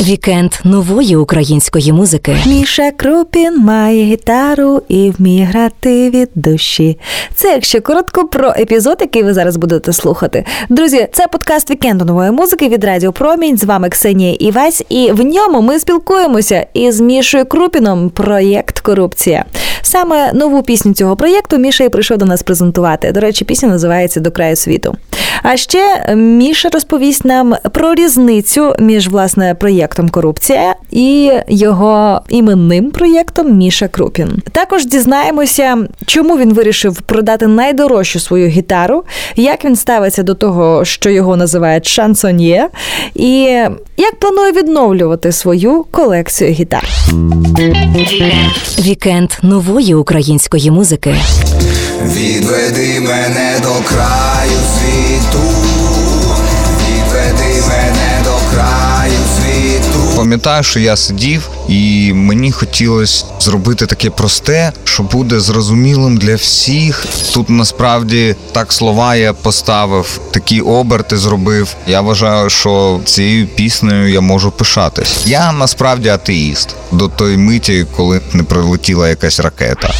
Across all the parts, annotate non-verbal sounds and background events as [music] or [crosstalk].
Вікенд нової української музики. Міша Крупін має гітару і вміє грати від душі. Це якщо коротко про епізод, який ви зараз будете слухати. Друзі, це подкаст вікенду нової музики від Радіо Промінь. З вами Ксенія Івась, і в ньому ми спілкуємося із Мішою Крупіном. Проєкт Корупція. Саме нову пісню цього проєкту Міша і прийшов до нас презентувати. До речі, пісня називається До краю світу. А ще Міша розповість нам про різницю між власне проєктом Корупція і його іменним проєктом Міша Крупін. Також дізнаємося, чому він вирішив продати найдорожчу свою гітару, як він ставиться до того, що його називають шансоньє, і як планує відновлювати свою колекцію гітар. Вікенд нової української музики. Відведи мене до краю світу, відведи мене. Пам'ятаю, що я сидів, і мені хотілося зробити таке просте, що буде зрозумілим для всіх. Тут насправді так слова я поставив, такі оберти зробив. Я вважаю, що цією піснею я можу пишатись. Я насправді атеїст до той миті, коли не прилетіла якась ракета.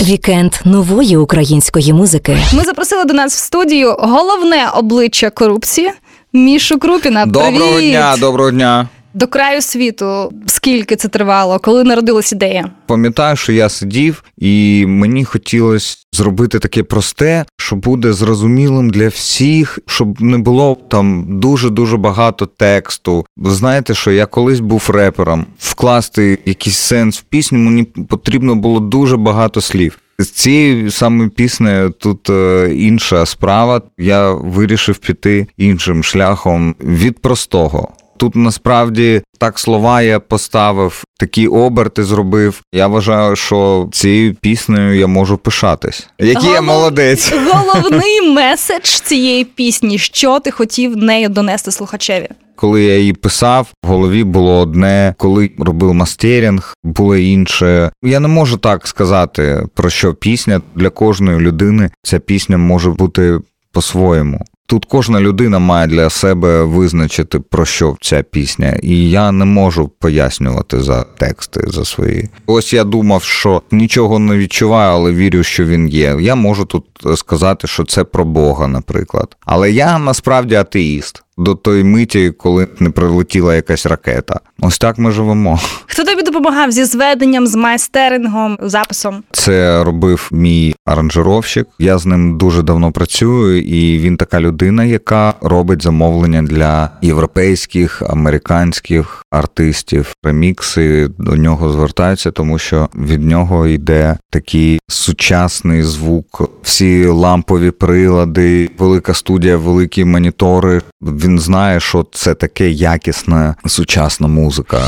Вікенд нової української музики. Ми запросили до нас в студію головне обличчя корупції Мішу Крупіна. Доброго Привіт! дня, доброго дня. До краю світу. Скільки це тривало? Коли народилась ідея? Пам'ятаю, що я сидів, і мені хотілося зробити таке просте, що буде зрозумілим для всіх, щоб не було там дуже дуже багато тексту. Ви знаєте, що я колись був репером, вкласти якийсь сенс в пісню, мені потрібно було дуже багато слів. З цією самою піснею тут е, інша справа. Я вирішив піти іншим шляхом від простого. Тут насправді так слова я поставив, такі оберти зробив. Я вважаю, що цією піснею я можу пишатись. Який я молодець. [laughs] Головний меседж цієї пісні. Що ти хотів нею донести слухачеві? Коли я її писав, в голові було одне, коли робив мастерінг, було інше. Я не можу так сказати про що пісня для кожної людини. Ця пісня може бути по-своєму. Тут кожна людина має для себе визначити про що ця пісня, і я не можу пояснювати за тексти за свої. Ось я думав, що нічого не відчуваю, але вірю, що він є. Я можу тут сказати, що це про Бога, наприклад. Але я насправді атеїст до той миті, коли не прилетіла якась ракета. Ось так ми живемо. Хто тобі допомагав зі зведенням, з майстерингом, записом? Це робив мій аранжировщик. Я з ним дуже давно працюю, і він така людина, яка робить замовлення для європейських, американських артистів. Ремікси до нього звертаються, тому що від нього йде такий сучасний звук, всі лампові прилади, велика студія, великі монітори. Він знає, що це таке якісна сучасна музика.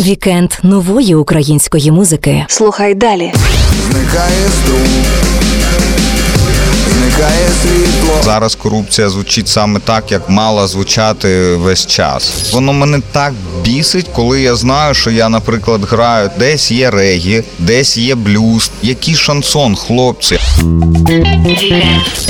Вікенд нової української музики. Слухай далі. Зникає струм, зникає світло. Зараз корупція звучить саме так, як мала звучати весь час. Воно мене так бісить, коли я знаю, що я, наприклад, граю десь є регі, десь є блюз, який шансон, хлопці.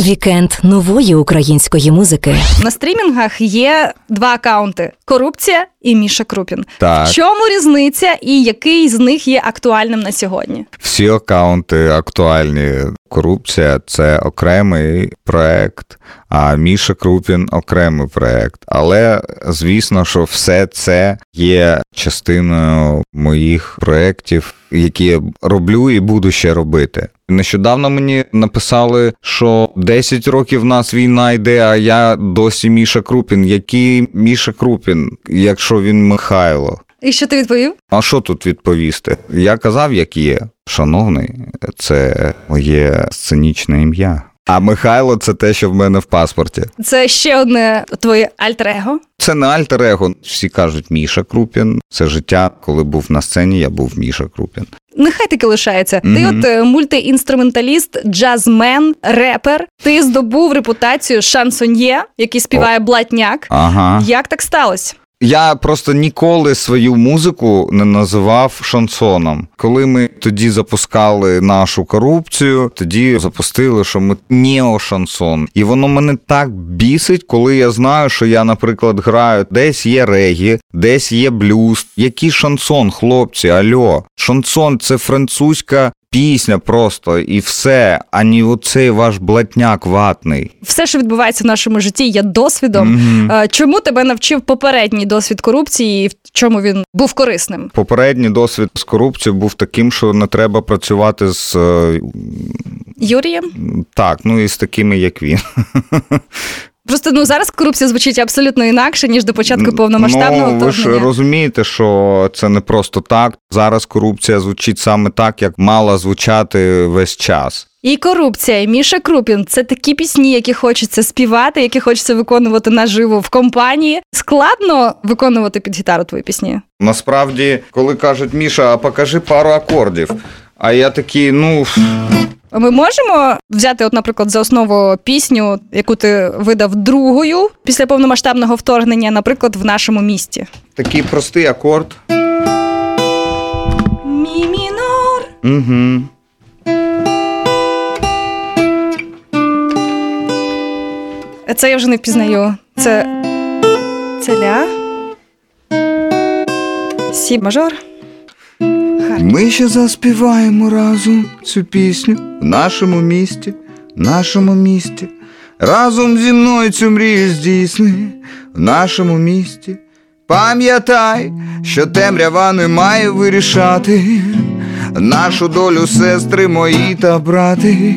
Вікенд нової української музики. На стрімінгах є два акаунти: корупція і Міша Крупін. Так. В чому різниця і який з них є актуальним на сьогодні? Всі акаунти актуальні. Корупція це окремий проект, а Міша Крупін окремий проект. Але звісно, що все це є частиною моїх проєктів, які я роблю і буду ще робити. Нещодавно мені написали, що 10 років в нас війна йде, а я досі Міша Крупін. Який Міша Крупін, якщо він Михайло? І що ти відповів? А що тут відповісти? Я казав, як є. Шановний, це моє сценічне ім'я. А Михайло це те, що в мене в паспорті. Це ще одне твоє альтер-его. Це не альтер-его. Всі кажуть Міша Крупін. Це життя, коли був на сцені, я був Міша Крупін. Нехай таки лишається. Ти от е, мультиінструменталіст, джазмен, репер. Ти здобув репутацію шансоньє, який співає блатняк. Ага. Як так сталося? Я просто ніколи свою музику не називав шансоном. Коли ми тоді запускали нашу корупцію, тоді запустили, що ми неошансон. І воно мене так бісить, коли я знаю, що я, наприклад, граю десь є регі, десь є блюз. Який шансон, хлопці? Альо, шансон це французька. Пісня просто і все, ані оцей ваш блатняк ватний. Все, що відбувається в нашому житті, є досвідом. Е, Чому тебе навчив попередній досвід корупції і в чому він був корисним? Попередній досвід з корупцією був таким, що не треба працювати з е, Юрієм? так, ну і з такими, як він. [laughs] Просто ну зараз корупція звучить абсолютно інакше ніж до початку повномасштабного ну, ви ж розумієте, що це не просто так. Зараз корупція звучить саме так, як мала звучати весь час. І корупція, і Міша Крупін це такі пісні, які хочеться співати, які хочеться виконувати наживо в компанії. Складно виконувати під гітару твої пісні. Насправді, коли кажуть Міша, а покажи пару акордів. А я такий, ну Ми можемо взяти, от, наприклад, за основу пісню, яку ти видав другою після повномасштабного вторгнення, наприклад, в нашому місті. такий простий акорд. Мі мінор. Угу. Це я вже не впізнаю. Це. Це ля. Сі мажор. Ми ще заспіваємо разом цю пісню в нашому місті, в нашому місті. Разом зі мною цю мрію здійсни в нашому місті. Пам'ятай, що темрява не має вирішати нашу долю, сестри мої та брати.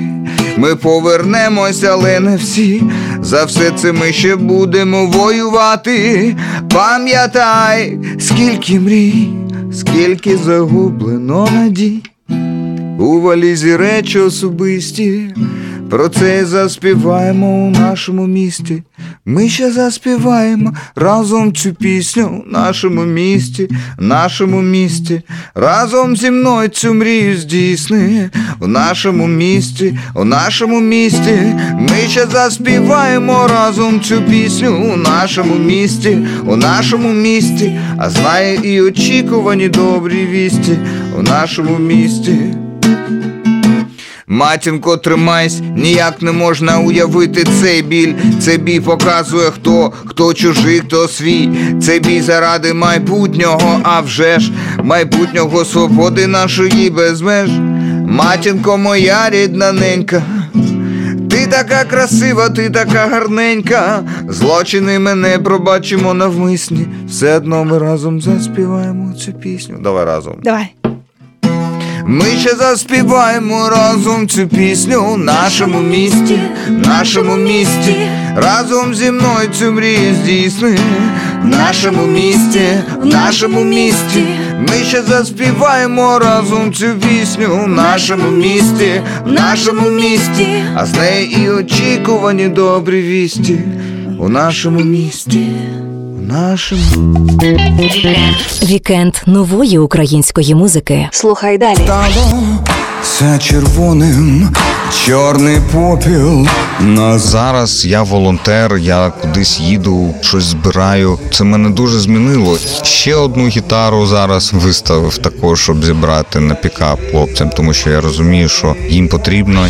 Ми повернемося, але не всі. За все це ми ще будемо воювати. Пам'ятай, скільки мрій, скільки загублено надій. У валізі речі особисті, про це заспіваємо у нашому місті. Ми ще заспіваємо разом цю пісню в нашому місті, в нашому місті. Разом зі мною цю мрію здійсни в нашому місті, в нашому місті. Ми ще заспіваємо разом цю пісню у нашому місті, у нашому місті. А знає і очікувані добрі вісті у нашому місті. Матінко, тримайсь, ніяк не можна уявити цей біль. Цей бій показує, хто, хто чужий, хто свій. Цей бій заради майбутнього, а вже ж майбутнього свободи нашої без меж. Матінко, моя рідна ненька. Ти така красива, ти така гарненька. Злочини ми не пробачимо навмисні. Все одно ми разом заспіваємо цю пісню. Давай разом. Давай. Ми ще заспіваємо разом цю пісню в нашому місті, в нашому місті, разом зі мною цю мрію здійсни. В нашому місті, в нашому місті. Ми ще заспіваємо разом цю пісню в нашому місті, в нашому місті, а з неї і очікувані добрі вісті у нашому місті, в нашому. Вікенд нової української музики. Слухай далі. Стало все червоним, чорний попіл на Зараз я волонтер, я кудись їду, щось збираю. Це мене дуже змінило. Ще одну гітару зараз виставив також, щоб зібрати на пікап хлопцям, тому що я розумію, що їм потрібно.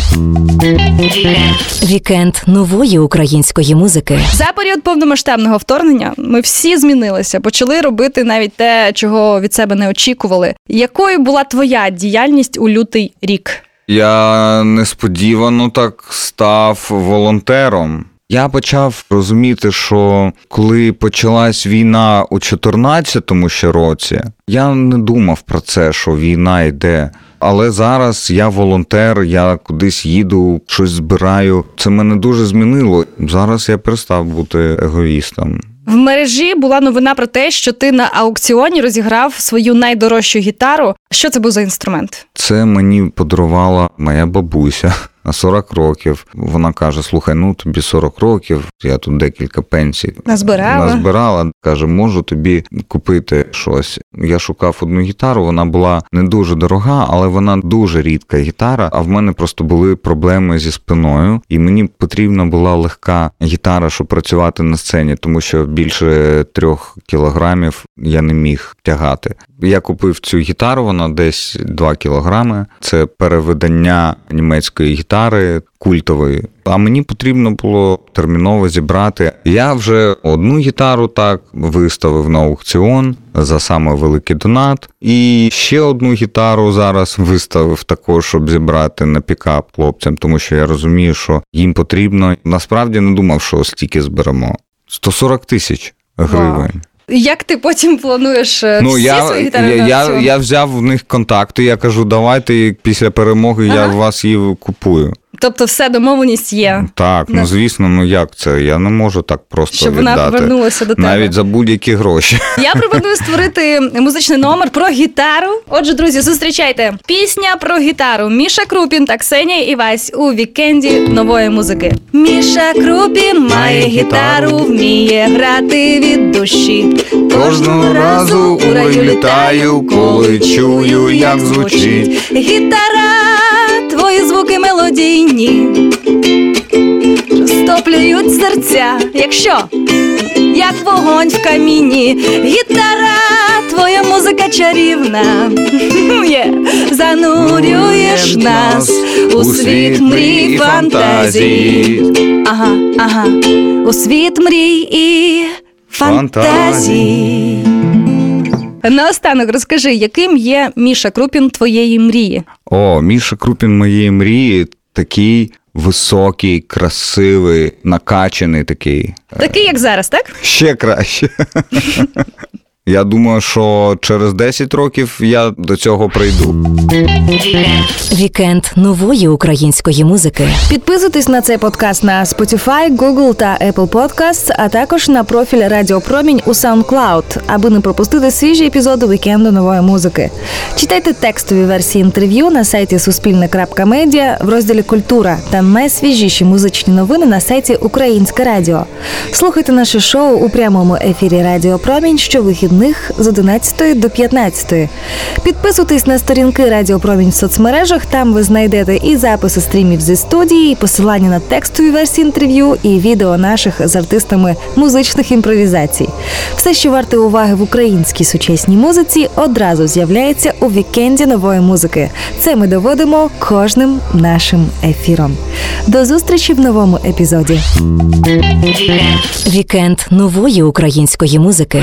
Вікенд нової української музики. За період повномасштабного вторгнення ми всі змінилися, почали робити навіть те, чого від себе не очікували. Якою була твоя діяльність у лютий рік? Я несподівано так став волонтером. Я почав розуміти, що коли почалась війна у 14-му ще році, я не думав про це, що війна йде. Але зараз я волонтер, я кудись їду, щось збираю. Це мене дуже змінило. Зараз я перестав бути егоїстом. В мережі була новина про те, що ти на аукціоні розіграв свою найдорожчу гітару. Що це був за інструмент? Це мені подарувала моя бабуся. На 40 років. Вона каже: Слухай, ну тобі 40 років, я тут декілька пенсій Назбирала. назбирала. Каже, можу тобі купити щось. Я шукав одну гітару, вона була не дуже дорога, але вона дуже рідка гітара. А в мене просто були проблеми зі спиною, і мені потрібна була легка гітара, щоб працювати на сцені, тому що більше трьох кілограмів я не міг тягати. Я купив цю гітару, вона десь 2 кілограми. Це переведення німецької гітари культової. А мені потрібно було терміново зібрати. Я вже одну гітару так виставив на аукціон за саме великий донат. І ще одну гітару зараз виставив також, щоб зібрати на пікап хлопцям, тому що я розумію, що їм потрібно. Насправді не думав, що стільки зберемо. 140 тисяч гривень. Як ти потім плануєш е, Ну всі я, свої я, гітари Я, я, я взяв в них контакти. Я кажу, давайте після перемоги я Ага. в вас її купую. Тобто все, домовленість є, Так, ну звісно, ну як це? Я не можу так просто щоб віддати. вона повернулася до тебе. навіть за будь-які гроші. Я пропоную [laughs] створити музичний номер про гітару. Отже, друзі, зустрічайте пісня про гітару. Міша Крупін та Ксенія Івась у вікенді нової музики. Міша Крупін має гітару, вміє грати від душі. Кожного разу у раю літаю, коли чую, як звучить. Гітара, твої звуки мелодійні, розтоплюють серця, якщо як вогонь в каміні. Гітара, твоя музика чарівна, [laughs] занурюєш нас у світ мрій і фантазій. Ага, ага, у світ мрій і фантазій. Наостанок розкажи, яким є Міша Крупін твоєї мрії? О, Міша Крупін моєї мрії такий високий, красивий, накачаний такий. Такий, як зараз, так? Ще краще. Я думаю, що через 10 років я до цього прийду. Вікенд нової української музики. Підписуйтесь на цей подкаст на Spotify, Google та Apple Podcasts, а також на профіль Радіо Промінь у SoundCloud, аби не пропустити свіжі епізоди вікенду нової музики. Читайте текстові версії інтерв'ю на сайті Суспільне.Медіа в розділі Культура та найсвіжіші музичні новини на сайті Українське Радіо. Слухайте наше шоу у прямому ефірі Радіо Промінь щовихідних з 11 до 15. Підписуйтесь на сторінки Радіо Промінь в соцмережах. Там ви знайдете і записи стрімів зі студії, і посилання на текстові версії інтерв'ю, і відео наших з артистами музичних імпровізацій. Все, що варте уваги в українській сучасній музиці, одразу з'являється у вікенді нової музики. Це ми доводимо кожним нашим ефіром. До зустрічі в новому епізоді. Вікенд нової української музики.